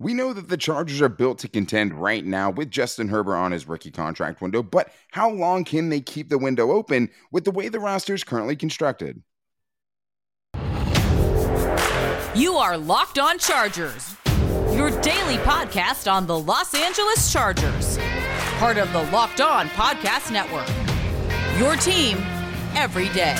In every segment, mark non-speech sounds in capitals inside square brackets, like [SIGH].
We know that the Chargers are built to contend right now with Justin Herbert on his rookie contract window, but how long can they keep the window open with the way the roster is currently constructed? You are Locked On Chargers, your daily podcast on the Los Angeles Chargers, part of the Locked On Podcast Network. Your team every day.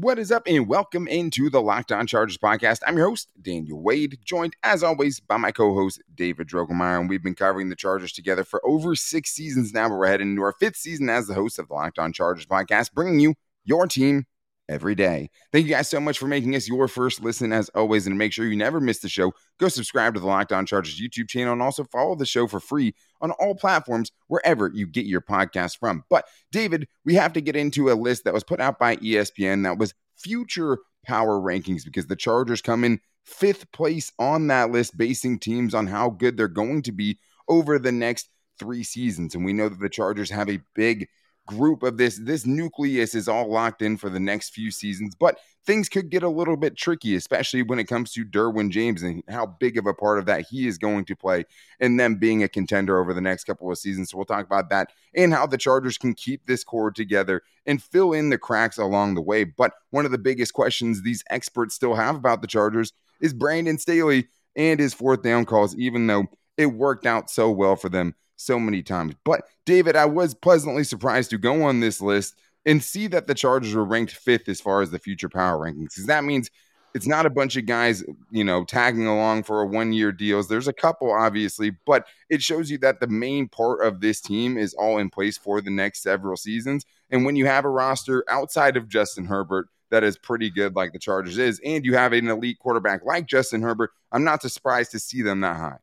What is up, and welcome into the Locked On Chargers podcast. I'm your host, Daniel Wade, joined as always by my co host, David Drogemeyer. And we've been covering the Chargers together for over six seasons now, but we're heading into our fifth season as the host of the Locked On Chargers podcast, bringing you your team every day. Thank you guys so much for making us your first listen as always. And make sure you never miss the show, go subscribe to the Locked On Chargers YouTube channel and also follow the show for free on all platforms wherever you get your podcast from. But David, we have to get into a list that was put out by ESPN that was future power rankings because the Chargers come in fifth place on that list, basing teams on how good they're going to be over the next three seasons. And we know that the Chargers have a big group of this this nucleus is all locked in for the next few seasons but things could get a little bit tricky especially when it comes to Derwin James and how big of a part of that he is going to play and them being a contender over the next couple of seasons. So we'll talk about that and how the Chargers can keep this core together and fill in the cracks along the way. But one of the biggest questions these experts still have about the Chargers is Brandon Staley and his fourth down calls even though it worked out so well for them so many times. But David, I was pleasantly surprised to go on this list and see that the Chargers were ranked fifth as far as the future power rankings, because that means it's not a bunch of guys, you know, tagging along for a one year deals. There's a couple, obviously, but it shows you that the main part of this team is all in place for the next several seasons. And when you have a roster outside of Justin Herbert that is pretty good, like the Chargers is, and you have an elite quarterback like Justin Herbert, I'm not surprised to see them that high.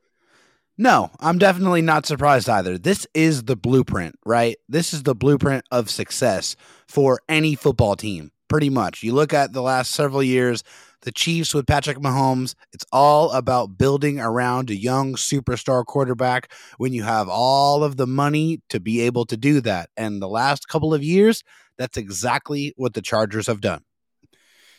No, I'm definitely not surprised either. This is the blueprint, right? This is the blueprint of success for any football team, pretty much. You look at the last several years, the Chiefs with Patrick Mahomes, it's all about building around a young superstar quarterback when you have all of the money to be able to do that. And the last couple of years, that's exactly what the Chargers have done.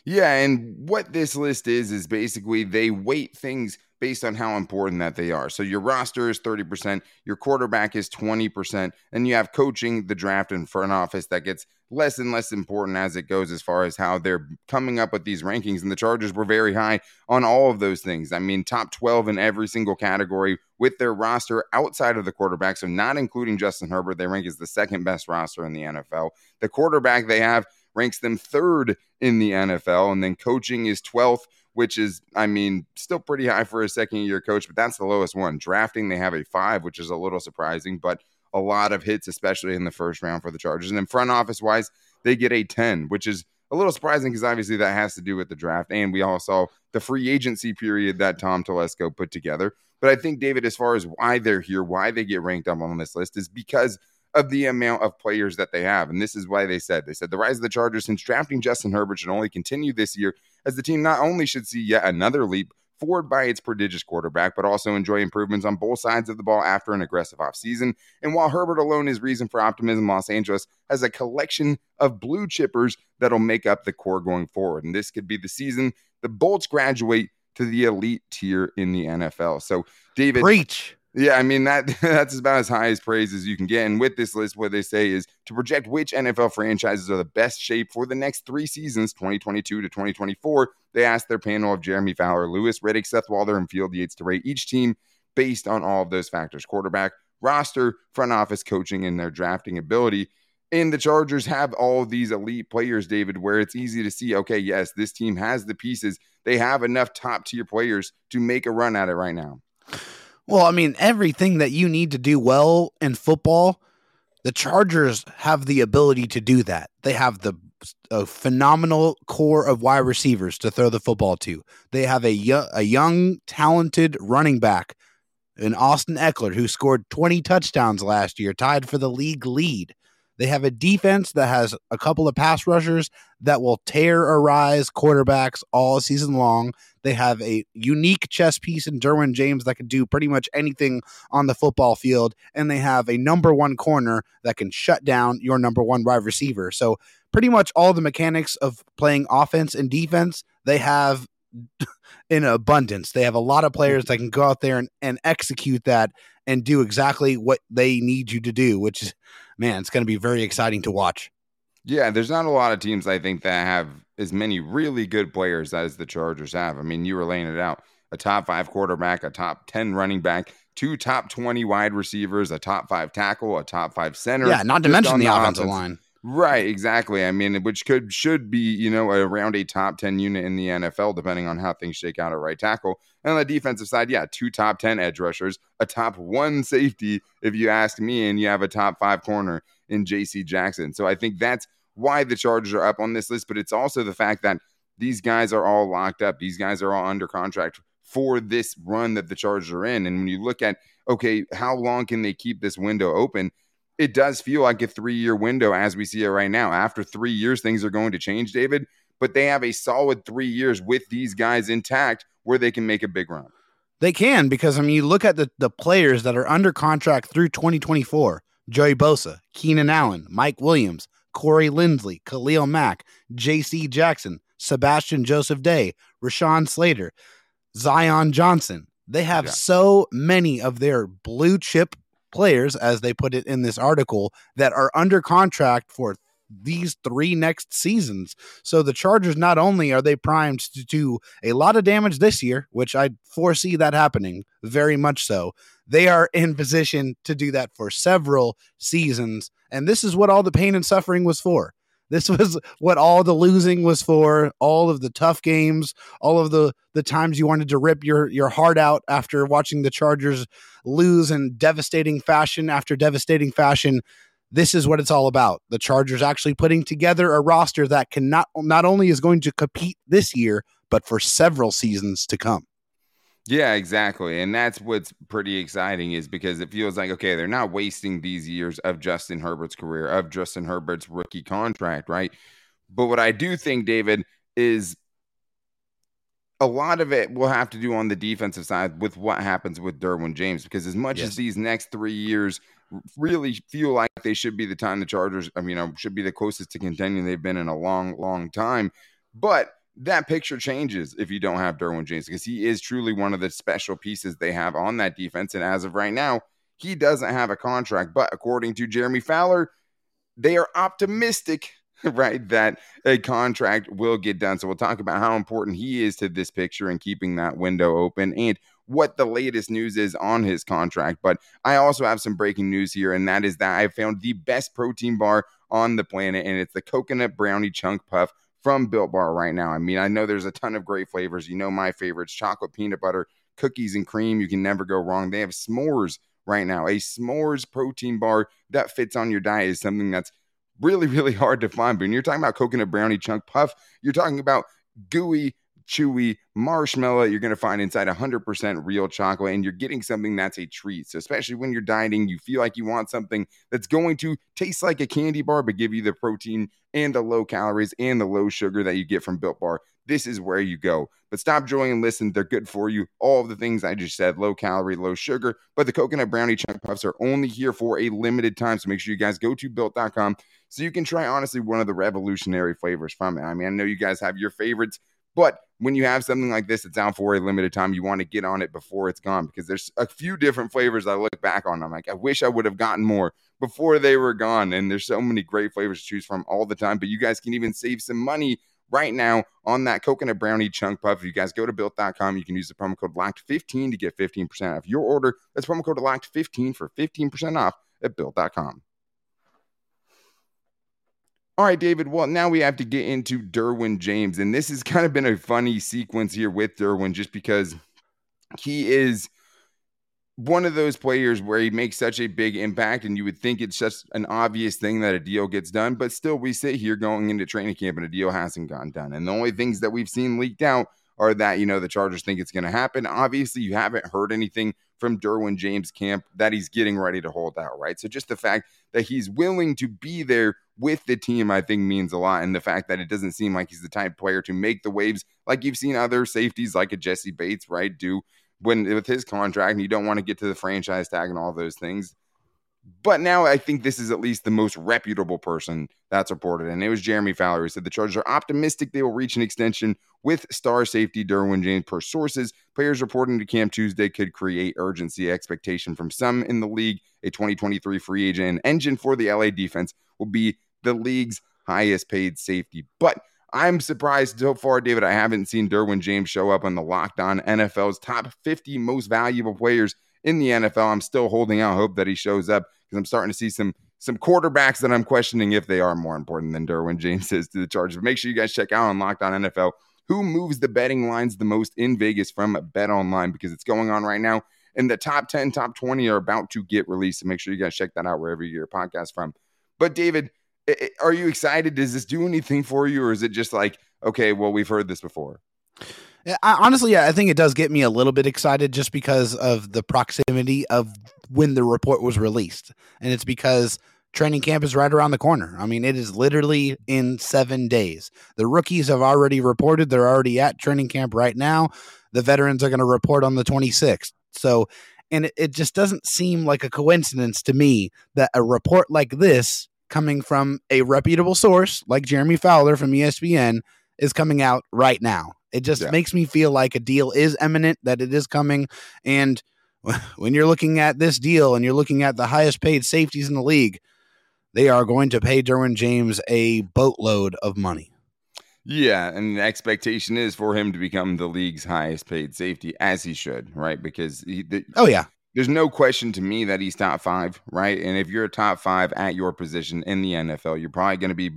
Yeah, and what this list is is basically they weight things based on how important that they are. So your roster is 30%, your quarterback is 20%, and you have coaching, the draft, and front office that gets less and less important as it goes as far as how they're coming up with these rankings. And the Chargers were very high on all of those things. I mean, top 12 in every single category with their roster outside of the quarterback. So, not including Justin Herbert, they rank as the second best roster in the NFL. The quarterback they have ranks them third in the NFL, and then coaching is 12th which is, I mean, still pretty high for a second year coach, but that's the lowest one. Drafting, they have a five, which is a little surprising, but a lot of hits, especially in the first round for the Chargers. And then front office wise, they get a 10, which is a little surprising because obviously that has to do with the draft. And we all saw the free agency period that Tom Telesco put together. But I think, David, as far as why they're here, why they get ranked up on this list is because of the amount of players that they have. And this is why they said they said the rise of the Chargers since drafting Justin Herbert should only continue this year, as the team not only should see yet another leap forward by its prodigious quarterback, but also enjoy improvements on both sides of the ball after an aggressive offseason. And while Herbert alone is reason for optimism, Los Angeles has a collection of blue chippers that'll make up the core going forward. And this could be the season the Bolts graduate to the elite tier in the NFL. So, David. Preach. Yeah, I mean that [LAUGHS] that's about as high as praise as you can get. And with this list, what they say is to project which NFL franchises are the best shape for the next three seasons, 2022 to 2024. They asked their panel of Jeremy Fowler, Louis Riddick, Seth Walder, and Field Yates to rate each team based on all of those factors: quarterback, roster, front office coaching, and their drafting ability. And the Chargers have all these elite players, David, where it's easy to see, okay, yes, this team has the pieces. They have enough top tier players to make a run at it right now. Well, I mean, everything that you need to do well in football, the Chargers have the ability to do that. They have the a phenomenal core of wide receivers to throw the football to. They have a, a young, talented running back in Austin Ekeler who scored 20 touchdowns last year, tied for the league lead. They have a defense that has a couple of pass rushers that will tear or rise quarterbacks all season long. They have a unique chess piece in Derwin James that can do pretty much anything on the football field. And they have a number one corner that can shut down your number one wide receiver. So, pretty much all the mechanics of playing offense and defense, they have [LAUGHS] in abundance. They have a lot of players that can go out there and, and execute that and do exactly what they need you to do, which is, man, it's going to be very exciting to watch. Yeah, there's not a lot of teams I think that have as many really good players as the Chargers have. I mean, you were laying it out a top five quarterback, a top 10 running back, two top 20 wide receivers, a top five tackle, a top five center. Yeah, not to mention the, the offensive line. Right, exactly. I mean, which could should be, you know, around a top 10 unit in the NFL, depending on how things shake out at right tackle. And on the defensive side, yeah, two top 10 edge rushers, a top one safety, if you ask me, and you have a top five corner in JC Jackson. So I think that's why the Chargers are up on this list, but it's also the fact that these guys are all locked up. These guys are all under contract for this run that the Chargers are in. And when you look at, okay, how long can they keep this window open? It does feel like a three year window as we see it right now. After three years, things are going to change, David, but they have a solid three years with these guys intact where they can make a big run. They can because I mean, you look at the, the players that are under contract through 2024 Joey Bosa, Keenan Allen, Mike Williams, Corey Linsley, Khalil Mack, J.C. Jackson, Sebastian Joseph Day, Rashawn Slater, Zion Johnson. They have yeah. so many of their blue chip players, as they put it in this article, that are under contract for these three next seasons. So the Chargers not only are they primed to do a lot of damage this year, which I foresee that happening very much so, they are in position to do that for several seasons. And this is what all the pain and suffering was for. This was what all the losing was for, all of the tough games, all of the the times you wanted to rip your your heart out after watching the Chargers lose in devastating fashion after devastating fashion. This is what it's all about. The Chargers actually putting together a roster that can not not only is going to compete this year, but for several seasons to come. Yeah, exactly. And that's what's pretty exciting is because it feels like, okay, they're not wasting these years of Justin Herbert's career, of Justin Herbert's rookie contract, right? But what I do think, David, is a lot of it will have to do on the defensive side with what happens with Derwin James. Because as much yes. as these next three years really feel like they should be the time the Chargers, I mean, you know, should be the closest to contending they've been in a long, long time. But that picture changes if you don't have Derwin James because he is truly one of the special pieces they have on that defense. And as of right now, he doesn't have a contract. But according to Jeremy Fowler, they are optimistic, [LAUGHS] right, that a contract will get done. So we'll talk about how important he is to this picture and keeping that window open and what the latest news is on his contract. But I also have some breaking news here, and that is that I found the best protein bar on the planet, and it's the coconut brownie chunk puff from Built Bar right now. I mean, I know there's a ton of great flavors. You know my favorites chocolate, peanut butter, cookies, and cream. You can never go wrong. They have s'mores right now. A s'mores protein bar that fits on your diet is something that's really, really hard to find. But when you're talking about coconut brownie chunk puff, you're talking about gooey, chewy marshmallow you're going to find inside 100% real chocolate and you're getting something that's a treat. So especially when you're dieting you feel like you want something that's going to taste like a candy bar but give you the protein and the low calories and the low sugar that you get from built bar. This is where you go. But stop joy and listen they're good for you. All of the things i just said low calorie low sugar but the coconut brownie chunk puffs are only here for a limited time. So make sure you guys go to built.com so you can try honestly one of the revolutionary flavors from it. I mean i know you guys have your favorites but when you have something like this it's out for a limited time, you want to get on it before it's gone because there's a few different flavors I look back on. I'm like, I wish I would have gotten more before they were gone. And there's so many great flavors to choose from all the time. But you guys can even save some money right now on that coconut brownie chunk puff. If you guys go to built.com, you can use the promo code LOCKED15 to get 15% off your order. That's promo code LOCKED15 for 15% off at built.com. All right, David. Well, now we have to get into Derwin James. And this has kind of been a funny sequence here with Derwin just because he is one of those players where he makes such a big impact, and you would think it's just an obvious thing that a deal gets done. But still, we sit here going into training camp and a deal hasn't gotten done. And the only things that we've seen leaked out are that, you know, the Chargers think it's going to happen. Obviously, you haven't heard anything from Derwin James camp that he's getting ready to hold out, right? So just the fact that he's willing to be there with the team, I think means a lot. And the fact that it doesn't seem like he's the type of player to make the waves like you've seen other safeties like a Jessie Bates, right, do when with his contract and you don't want to get to the franchise tag and all those things. But now I think this is at least the most reputable person that's reported. And it was Jeremy Fowler who said the Chargers are optimistic they will reach an extension with star safety Derwin James per sources. Players reporting to Camp Tuesday could create urgency expectation from some in the league. A 2023 free agent and engine for the LA defense will be the league's highest paid safety. But I'm surprised so far, David. I haven't seen Derwin James show up on the Locked On NFL's top 50 most valuable players in the NFL. I'm still holding out hope that he shows up because I'm starting to see some some quarterbacks that I'm questioning if they are more important than Derwin James [LAUGHS] is to the Chargers. But make sure you guys check out on Locked On NFL who moves the betting lines the most in Vegas from Bet Online because it's going on right now. And the top 10, top 20 are about to get released. So make sure you guys check that out wherever you get your podcast from. But David, are you excited? Does this do anything for you, or is it just like, okay, well, we've heard this before? I, honestly, yeah, I think it does get me a little bit excited just because of the proximity of when the report was released, and it's because training camp is right around the corner. I mean, it is literally in seven days. The rookies have already reported; they're already at training camp right now. The veterans are going to report on the 26th. So, and it, it just doesn't seem like a coincidence to me that a report like this coming from a reputable source like Jeremy Fowler from ESPN is coming out right now. It just yeah. makes me feel like a deal is imminent, that it is coming. And [LAUGHS] when you're looking at this deal and you're looking at the highest paid safeties in the league, they are going to pay Derwin James a boatload of money. Yeah, and the expectation is for him to become the league's highest paid safety, as he should, right? Because he, the, oh yeah, there's no question to me that he's top five, right? And if you're a top five at your position in the NFL, you're probably going to be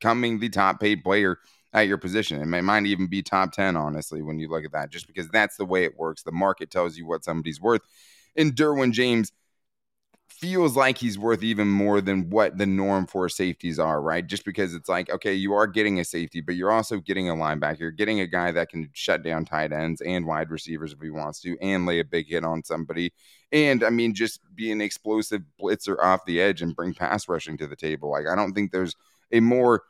becoming the top paid player at your position. It may, might even be top 10, honestly, when you look at that, just because that's the way it works. The market tells you what somebody's worth. And Derwin James feels like he's worth even more than what the norm for safeties are, right? Just because it's like, okay, you are getting a safety, but you're also getting a linebacker. You're getting a guy that can shut down tight ends and wide receivers if he wants to, and lay a big hit on somebody. And I mean, just be an explosive blitzer off the edge and bring pass rushing to the table. Like, I don't think there's a more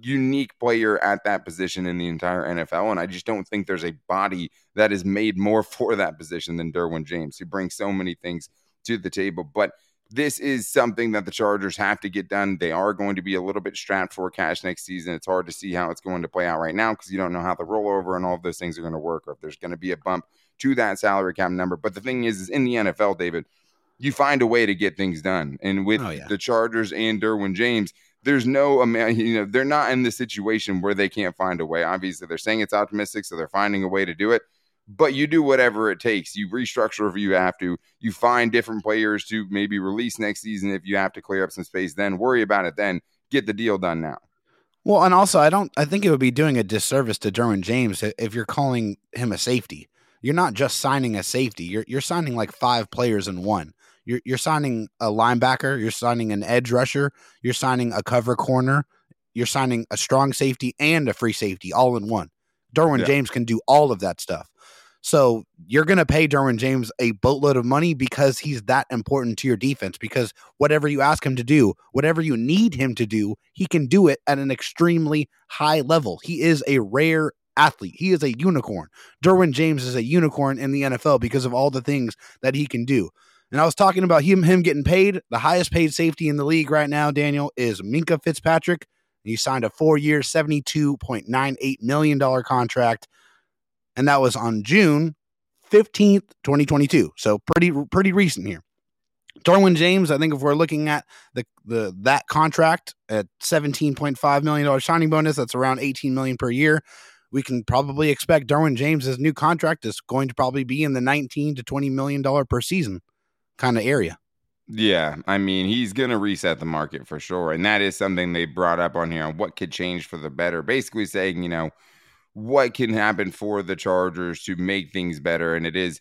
unique player at that position in the entire NFL. And I just don't think there's a body that is made more [LAUGHS] for that position than Derwin James. He brings so many things to the table. But this is something that the Chargers have to get done. They are going to be a little bit strapped for cash next season. It's hard to see how it's going to play out right now because you don't know how the rollover and all of those things are going to work or if there's going to be a bump to that salary cap number. But the thing is, is in the NFL, David, you find a way to get things done. And with oh, yeah. the Chargers and Derwin James, there's no you know, they're not in the situation where they can't find a way. Obviously, they're saying it's optimistic, so they're finding a way to do it but you do whatever it takes. You restructure if you have to. You find different players to maybe release next season if you have to clear up some space. Then worry about it. Then get the deal done now. Well, and also, I don't. I think it would be doing a disservice to Derwin James if you're calling him a safety. You're not just signing a safety. You're you're signing like five players in one. You're you're signing a linebacker. You're signing an edge rusher. You're signing a cover corner. You're signing a strong safety and a free safety all in one. Derwin yeah. James can do all of that stuff. So you're going to pay Derwin James a boatload of money because he's that important to your defense. Because whatever you ask him to do, whatever you need him to do, he can do it at an extremely high level. He is a rare athlete. He is a unicorn. Derwin James is a unicorn in the NFL because of all the things that he can do. And I was talking about him him getting paid. The highest paid safety in the league right now, Daniel, is Minkah Fitzpatrick. He signed a four-year, $72.98 million contract and that was on June 15th, 2022. So pretty pretty recent here. Derwin James, I think if we're looking at the the that contract at 17.5 million dollar signing bonus, that's around 18 million per year. We can probably expect Derwin James's new contract is going to probably be in the 19 to 20 million dollar per season kind of area. Yeah, I mean, he's going to reset the market for sure. And that is something they brought up on here on what could change for the better. Basically saying, you know, what can happen for the Chargers to make things better. And it is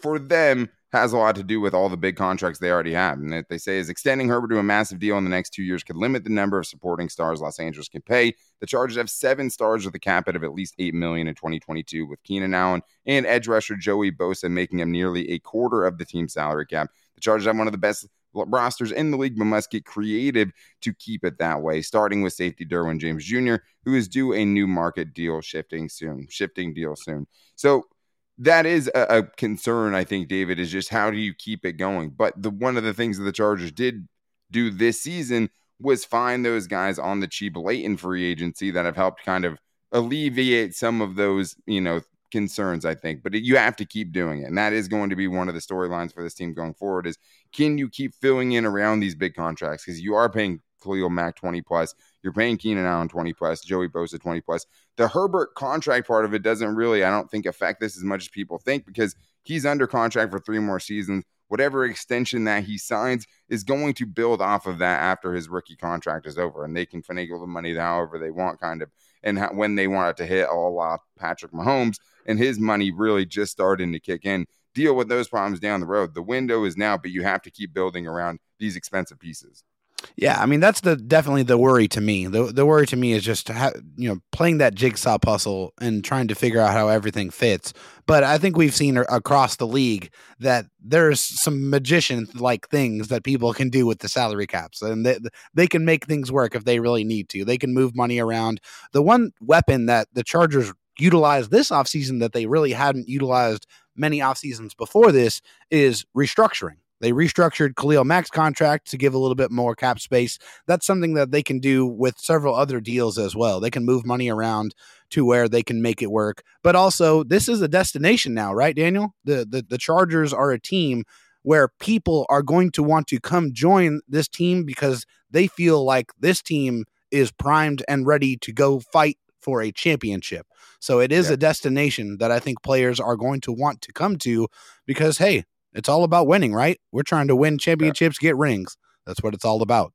for them has a lot to do with all the big contracts they already have. And that they say is extending Herbert to a massive deal in the next two years could limit the number of supporting stars Los Angeles can pay. The Chargers have seven stars with a cap hit of at least eight million in 2022, with Keenan Allen and edge rusher Joey Bosa making him nearly a quarter of the team's salary cap. The Chargers have one of the best rosters in the league, but must get creative to keep it that way. Starting with safety Derwin James Jr., who is due a new market deal shifting soon, shifting deal soon. So that is a, a, concern, I think, David, is just how do you keep it going? But the one of the things that the Chargers did do this season was find those guys on the cheap late in free agency that have helped kind of alleviate some of those, you know, concerns, I think. But you have to keep doing it. And that is going to be one of the storylines for this team going forward is can you keep filling in around these big contracts? Because you are paying Khalil Mack 20 plus. You're paying Keenan Allen 20 plus, Joey Bosa 20 plus. The Herbert contract part of it doesn't really, I don't think, affect this as much as people think because he's under contract for three more seasons. Whatever extension that he signs is going to build off of that after his rookie contract is over, and they can finagle the money however they want, kind of, and when they want it to hit. A la Patrick Mahomes and his money really just starting to kick in. Deal with those problems down the road. The window is now, but you have to keep building around these expensive pieces. Yeah, I mean that's the definitely the worry to me. The the worry to me is just ha- you know playing that jigsaw puzzle and trying to figure out how everything fits. But I think we've seen across the league that there's some magician like things that people can do with the salary caps, and they they can make things work if they really need to. They can move money around. The one weapon that the Chargers utilized this offseason that they really hadn't utilized many off seasons before this is restructuring they restructured Khalil Mack's contract to give a little bit more cap space. That's something that they can do with several other deals as well. They can move money around to where they can make it work. But also, this is a destination now, right, Daniel? The the, the Chargers are a team where people are going to want to come join this team because they feel like this team is primed and ready to go fight for a championship. So it is yeah. a destination that I think players are going to want to come to because hey, it's all about winning, right? We're trying to win championships, yeah. get rings. That's what it's all about.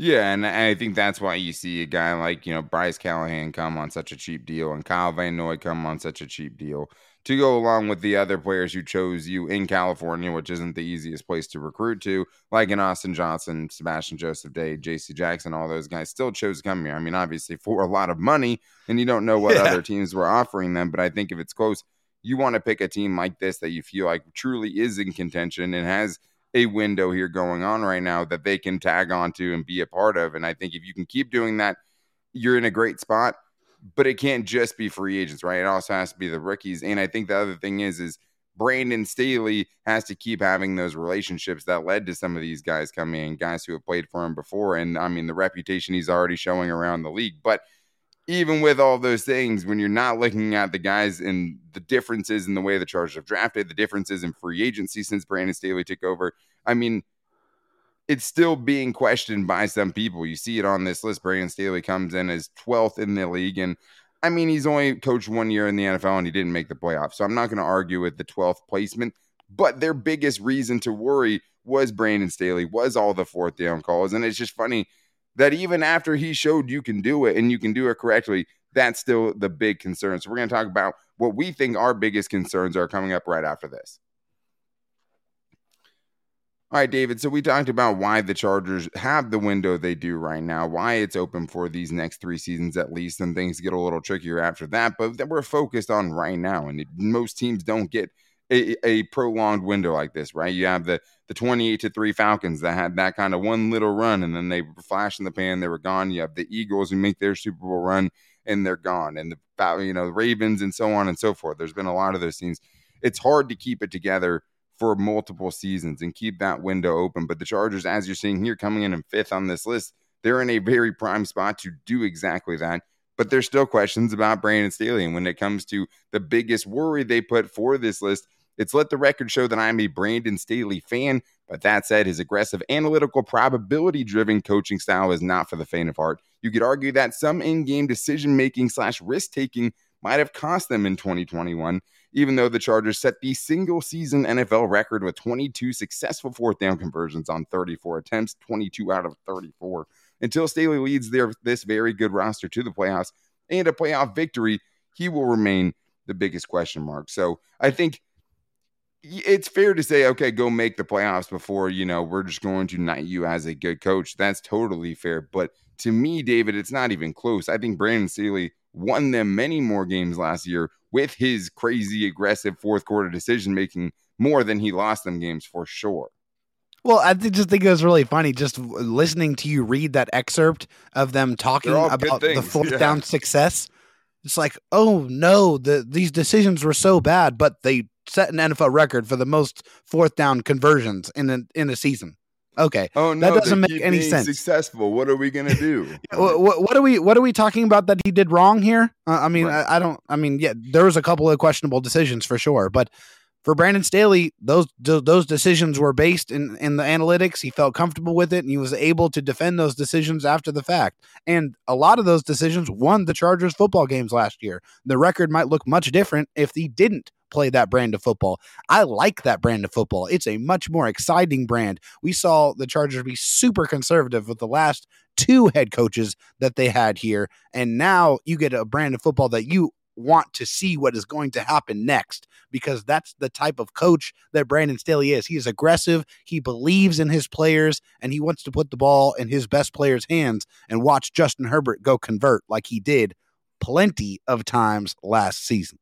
Yeah, and I think that's why you see a guy like, you know, Bryce Callahan come on such a cheap deal and Kyle Van Noy come on such a cheap deal to go along with the other players who chose you in California, which isn't the easiest place to recruit to, like in Austin Johnson, Sebastian Joseph Day, JC Jackson, all those guys still chose to come here. I mean, obviously for a lot of money, and you don't know what [LAUGHS] yeah. other teams were offering them, but I think if it's close – you want to pick a team like this that you feel like truly is in contention and has a window here going on right now that they can tag onto and be a part of. And I think if you can keep doing that, you're in a great spot. But it can't just be free agents, right? It also has to be the rookies. And I think the other thing is, is Brandon Staley has to keep having those relationships that led to some of these guys coming in, guys who have played for him before. And I mean, the reputation he's already showing around the league. But even with all those things, when you're not looking at the guys and the differences in the way the Chargers have drafted, the differences in free agency since Brandon Staley took over, I mean, it's still being questioned by some people. You see it on this list. Brandon Staley comes in as 12th in the league. And I mean, he's only coached one year in the NFL and he didn't make the playoffs. So I'm not going to argue with the 12th placement. But their biggest reason to worry was Brandon Staley, was all the fourth down calls. And it's just funny that even after he showed you can do it and you can do it correctly, that's still the big concern. So we're going to talk about what we think our biggest concerns are coming up right after this. All right, David. So we talked about why the Chargers have the window they do right now, why it's open for these next three seasons at least, and things get a little trickier after that. But we're focused on right now, and most teams don't get a, a prolonged window like this, right? You have the the 28 to 3 Falcons that had that kind of one little run and then they flashed in the pan, they were gone. You have the Eagles who make their Super Bowl run and they're gone. And the you know, Ravens and so on and so forth. There's been a lot of those things. It's hard to keep it together for multiple seasons and keep that window open. But the Chargers, as you're seeing here, coming in in fifth on this list, they're in a very prime spot to do exactly that. But there's still questions about Brandon Staley. And when it comes to the biggest worry they put for this list, it's let the record show that I'm a Brandon Staley fan. But that said, his aggressive, analytical, probability driven coaching style is not for the faint of heart. You could argue that some in game decision making slash risk taking might have cost them in 2021, even though the Chargers set the single season NFL record with 22 successful fourth down conversions on 34 attempts, 22 out of 34. Until Staley leads their, this very good roster to the playoffs and a playoff victory, he will remain the biggest question mark. So I think it's fair to say, okay, go make the playoffs before, you know, we're just going to knight you as a good coach. That's totally fair. But to me, David, it's not even close. I think Brandon Staley won them many more games last year with his crazy, aggressive fourth quarter decision making more than he lost them games for sure. Well, I just think it was really funny just listening to you read that excerpt of them talking about the fourth yeah. down success. It's like, oh no, the these decisions were so bad, but they set an NFL record for the most fourth down conversions in a, in a season. Okay. Oh no, that doesn't make any sense. Successful. What are we gonna do? [LAUGHS] what, what, are we? What are we talking about that he did wrong here? Uh, I mean, right. I, I, don't. I mean, yeah, there was a couple of questionable decisions for sure, but for Brandon Staley, those those decisions were based in in the analytics. He felt comfortable with it, and he was able to defend those decisions after the fact. And a lot of those decisions won the Chargers football games last year. The record might look much different if he didn't play that brand of football. I like that brand of football. It's a much more exciting brand. We saw the Chargers be super conservative with the last two head coaches that they had here. And now you get a brand of football that you want to see what is going to happen next because that's the type of coach that Brandon Staley is. He is aggressive, he believes in his players, and he wants to put the ball in his best players' hands and watch Justin Herbert go convert like he did plenty of times last season.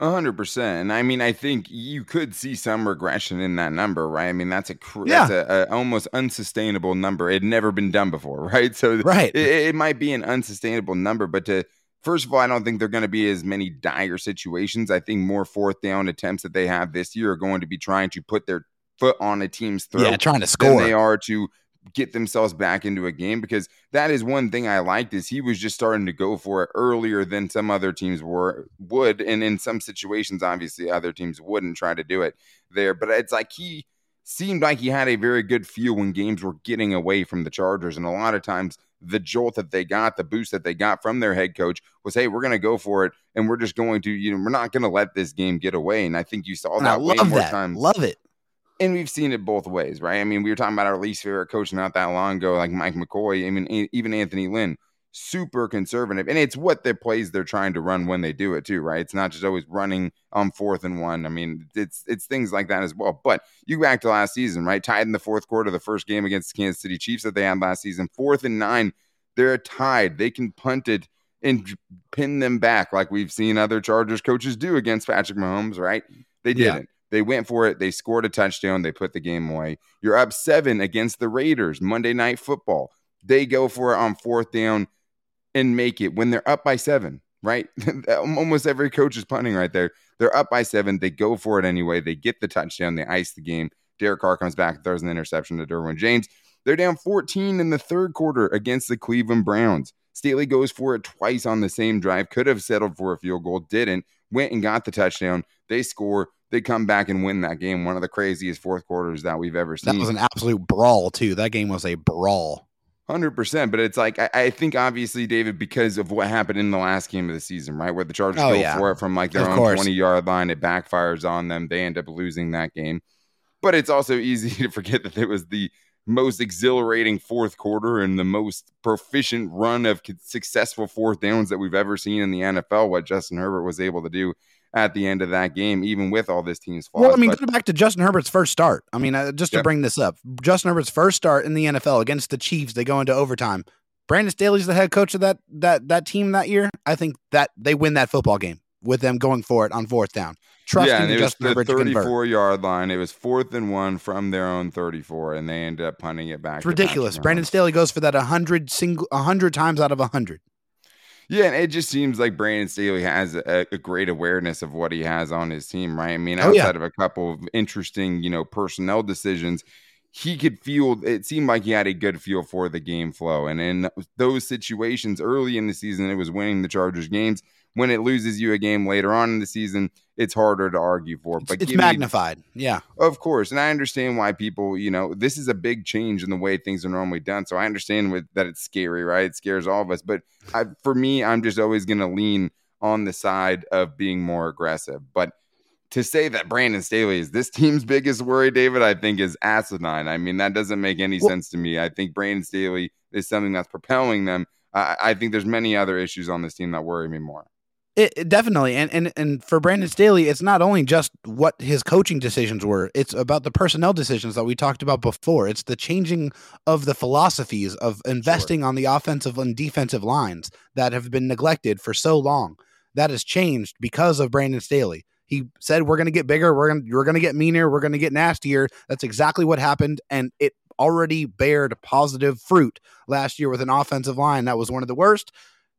A hundred percent. And I mean, I think you could see some regression in that number, right? I mean, that's a yeah. that's a, a almost unsustainable number. It had never been done before, [LAUGHS] right? So right, it, it might be an unsustainable number, but to first of all, I don't think they're going to be as many dire situations. I think more fourth down attempts that they have this year are going to be trying to put their foot on a team's throat. Yeah, trying to score. they are to get themselves back into a game because that is one thing I liked is he was just starting to go for it earlier than some other teams were would and in some situations obviously other teams wouldn't try to do it there but it's like he seemed like he had a very good feel when games were getting away from the Chargers and a lot of times the jolt that they got the boost that they got from their head coach was hey we're going to go for it and we're just going to you know we're not going to let this game get away and I think you saw that way more that. times love it and we've seen it both ways, right? I mean, we were talking about our least favorite coach not that long ago, like Mike McCoy. I mean, even Anthony Lynn, super conservative, and it's what their plays they're trying to run when they do it too, right? It's not just always running on fourth and one. I mean, it's it's things like that as well. But you go back to last season, right? Tied in the fourth quarter, the first game against the Kansas City Chiefs that they had last season, fourth and nine, they're tied. They can punt it and pin them back like we've seen other Chargers coaches do against Patrick Mahomes, right? They didn't. Yeah. They went for it. They scored a touchdown. They put the game away. You're up seven against the Raiders, Monday Night Football. They go for it on fourth down and make it when they're up by seven, right? [LAUGHS] Almost every coach is punting right there. They're up by seven. They go for it anyway. They get the touchdown. They ice the game. Derek Carr comes back, and throws an interception to Derwin James. They're down 14 in the third quarter against the Cleveland Browns. Staley goes for it twice on the same drive. Could have settled for a field goal, didn't. Went and got the touchdown. They score they come back and win that game. One of the craziest fourth quarters that we've ever seen. That was an absolute brawl too. That game was a brawl. Hundred percent, but it's like I, I, think obviously David because of what happened in the last game of the season, right, where the Chargers oh, go yeah. for it from like their of own course. twenty yard line, it backfires on them. They end up losing that game. But it's also easy [LAUGHS] to forget that it was the most exhilarating fourth quarter and the most proficient run of successful fourth downs that we've ever seen in the NFL. What Justin Herbert was able to do at the end of that game, even with all this team's flaws. Well, I mean, but, go back to Justin Herbert's first start. I mean, uh, just to bring this up, Justin Herbert's first start in the NFL against the Chiefs, they go into overtime. Brandon Staley's the head coach of that that that team that year. I think that they win that football game with them going for it on fourth down. Trusting yeah, and it Justin was the 34 yard line. It was fourth and one from their own 34, and they ended up punting it back. It's ridiculous. Brandon Staley goes for that 100 single 100 times out of 100. Yeah, and it just seems like Brandon Staley has a, a, great awareness of what he has on his team, right? I mean, outside oh, yeah. of a couple of interesting, you know, personnel decisions, he could feel it seemed like he had a good feel for the game flow. And in those situations early in the season, it was winning the Chargers games when it loses you a game later on in the season, it's harder to argue for. But it's, magnified. Me, yeah. Of course. And I understand why people, you know, this is a big change in the way things are normally done. So I understand with, that it's scary, right? It scares all of us. But I, for me, I'm just always going to lean on the side of being more aggressive. But to say that Brandon Staley is this team's biggest worry, David, I think is asinine. I mean, that doesn't make any well, sense to me. I think Brandon Staley is something that's propelling them. I, I think there's many other issues on this team that worry me more It, it definitely, and and and for Brandon Staley, it's not only just what his coaching decisions were; it's about the personnel decisions that we talked about before. It's the changing of the philosophies of investing sure. on the offensive and defensive lines that have been neglected for so long. That has changed because of Brandon Staley. He said, "We're going to get bigger. We're going we're going to get meaner. We're going to get nastier." That's exactly what happened, and it already bared positive fruit last year with an offensive line that was one of the worst,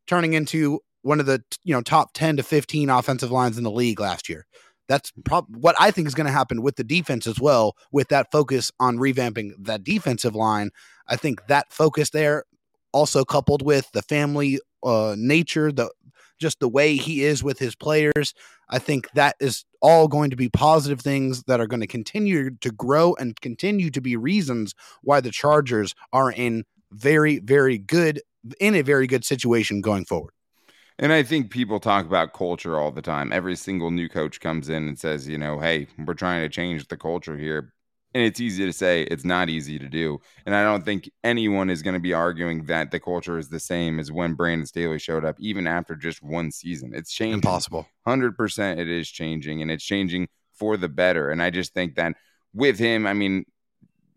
turning into one of the you know top 10 to 15 offensive lines in the league last year. That's prob- what I think is going to happen with the defense as well, with that focus on revamping that defensive line. I think that focus there, also coupled with the family uh, nature, the just the way he is with his players, I think that is all going to be positive things that are going to continue to grow and continue to be reasons why the Chargers are in very, very good in a very good situation going forward. And I think people talk about culture all the time. Every single new coach comes in and says, you know, hey, we're trying to change the culture here. And it's easy to say, it's not easy to do. And I don't think anyone is going to be arguing that the culture is the same as when Brandon Staley showed up, even after just one season. It's changing. Impossible. 100% it is changing, and it's changing for the better. And I just think that with him, I mean,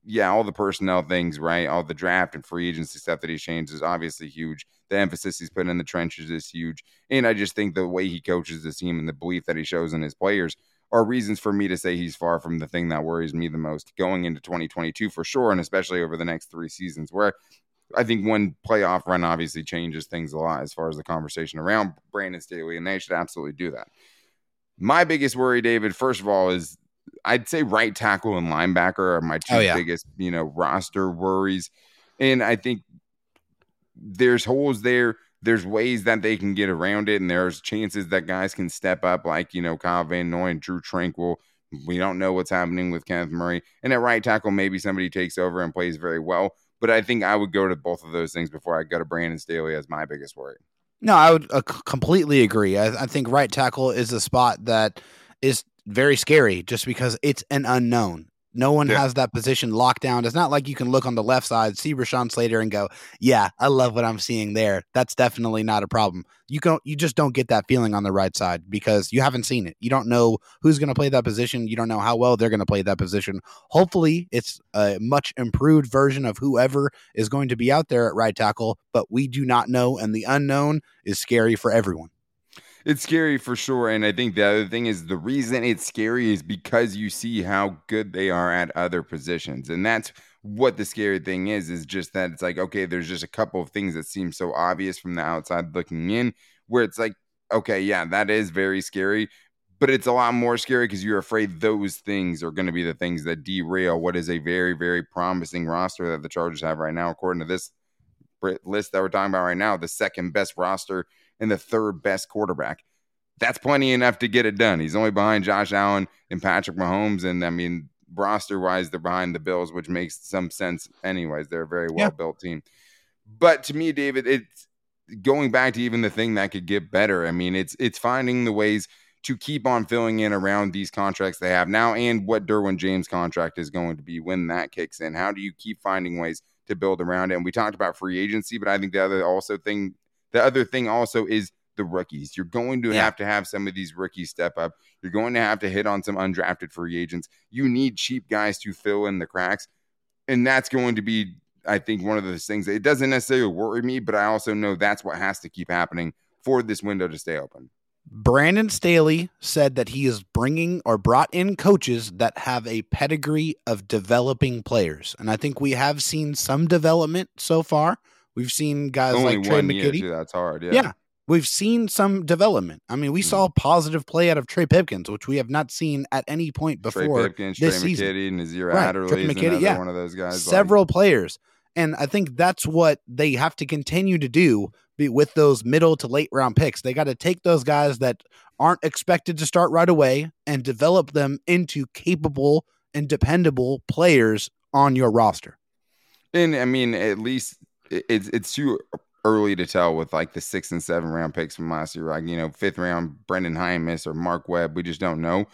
yeah, all the personnel things, right? All the draft and free agency stuff that he's changed is obviously huge. The emphasis he's put in the trenches is huge. And I just think the way he coaches the team and the belief that he shows in his players are reasons for me to say he's far from the thing that worries me the most going into 2022 for sure, and especially over the next three seasons, where I think one playoff run obviously changes things a lot as far as the conversation around Brandon Staley, and they should absolutely do that. My biggest worry, David, first of all, is I'd say right tackle and linebacker are my two oh, yeah. biggest, you know, roster worries. And I think there's holes there. There's ways that they can get around it, and there's chances that guys can step up, like you know Kyle Van Noy and Drue Tranquill. We don't know what's happening with Kenneth Murray, and at right tackle, maybe somebody takes over and plays very well. But I think I would go to both of those things before I go to Brandon Staley as my biggest worry. No, I would uh, completely agree. I, I think right tackle is a spot that is very scary just because it's an unknown. No one yeah. has that position locked down. It's not like you can look on the left side, see Rashawn Slater, and go, "Yeah, I love what I'm seeing there." That's definitely not a problem. You don't, you just don't get that feeling on the right side because you haven't seen it. You don't know who's going to play that position. You don't know how well they're going to play that position. Hopefully, it's a much improved version of whoever is going to be out there at right tackle, but we do not know, and the unknown is scary for everyone it's scary for sure. And I think the other thing is the reason it's scary is because you see how good they are at other positions. And that's what the scary thing is, is just that it's like, okay, there's just a couple of things that seem so obvious from the outside looking in, where it's like, okay, yeah, that is very scary. But it's a lot more scary because you're afraid those things are going to be the things that derail what is a very, very promising roster that the Chargers have right now, according to this list that we're talking about right now, the second best roster and the third best quarterback. That's plenty enough to get it done. He's only behind Josh Allen and Patrick Mahomes. And I mean, roster wise, they're behind the Bills, which makes some sense, anyways. They're a very well built yeah. team. But to me, David, it's going back to even the thing that could get better. I mean, it's it's finding the ways to keep on filling in around these contracts they have now and what Derwin James contract is going to be when that kicks in. How do you keep finding ways to build around it? And we talked about free agency, but I think the other also thing the other thing also is the rookies. You're going to yeah. have to have some of these rookies step up. You're going to have to hit on some undrafted free agents. You need cheap guys to fill in the cracks. And that's going to be, I think, one of those things. It doesn't necessarily worry me, but I also know that's what has to keep happening for this window to stay open. Brandon Staley said that he is bringing or brought in coaches that have a pedigree of developing players. And I think we have seen some development so far. We've seen guys Only like Tre' McKitty. Too, that's hard. Yeah. Yeah. We've seen some development. I mean, we mm. saw positive play out of Trey Pipkins, which we have not seen at any point before. Trey Pipkins, this Trey season. McKitty, Nasir right. Adderley McKitty, yeah. one of those guys. Several like. players. And I think that's what they have to continue to do with those middle to late round picks. They got to take those guys that aren't expected to start right away and develop them into capable and dependable players on your roster. And I mean, at least it's it's too early to tell with like the six and seven round picks from last year. Like, you know, fifth round Brenden Jaimes or Mark Webb. We just don't know.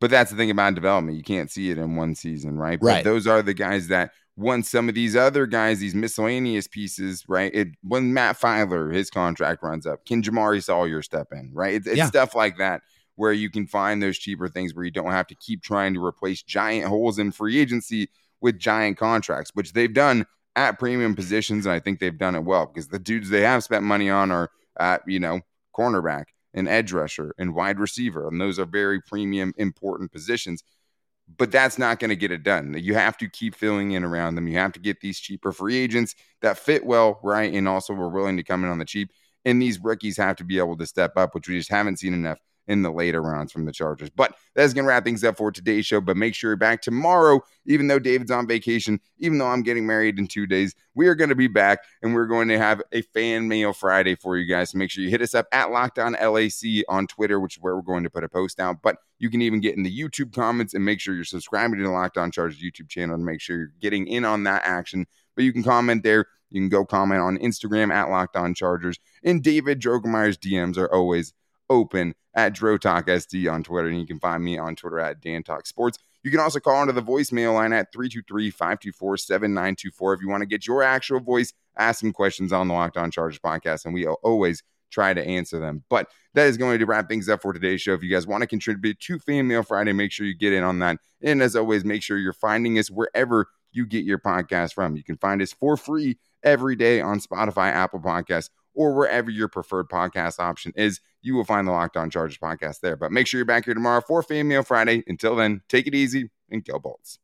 But that's the thing about development. You can't see it in one season, right? Right. But those are the guys that once some of these other guys, these miscellaneous pieces, right? It when Matt Feiler, his contract runs up, can Jamaree Salyer step in, right? It's, it's Yeah. stuff like that where you can find those cheaper things where you don't have to keep trying to replace giant holes in free agency with giant contracts, which they've done at premium positions, and I think they've done it well because the dudes they have spent money on are at you know cornerback and edge rusher and wide receiver, and those are very premium important positions but that's not going to get it done. You have to keep filling in around them. You have to get these cheaper free agents that fit well, right? And also we're willing to come in on the cheap. And these rookies have to be able to step up, which we just haven't seen enough in the later rounds from the Chargers. But that's going to wrap things up for today's show. But make sure you're back tomorrow, even though David's on vacation, even though I'm getting married in two days. We are going to be back and we're going to have a fan mail Friday for you guys. So make sure you hit us up at Locked On LAC on Twitter, which is where we're going to put a post out. But you can even get in the YouTube comments and make sure you're subscribing to the Locked On Chargers YouTube channel to make sure you're getting in on that action. But you can comment there. You can go comment on Instagram at Locked On Chargers. And David Drogemeyer's DMs are always open at Drotalk SD on Twitter. And you can find me on Twitter at DanTalkSports. You can also call into the voicemail line at 323 524 7924 if you want to get your actual voice asking questions on the Locked On Chargers podcast. And we always try to answer them. But that is going to wrap things up for today's show. If you guys want to contribute to Fan Mail Friday, make sure you get in on that. And as always, make sure you're finding us wherever you get your podcast from. You can find us for free every day on Spotify, Apple Podcasts, or wherever your preferred podcast option is. You will find the Locked On Chargers podcast there. But make sure you're back here tomorrow for Fan Mail Friday. Until then, take it easy and go Bolts.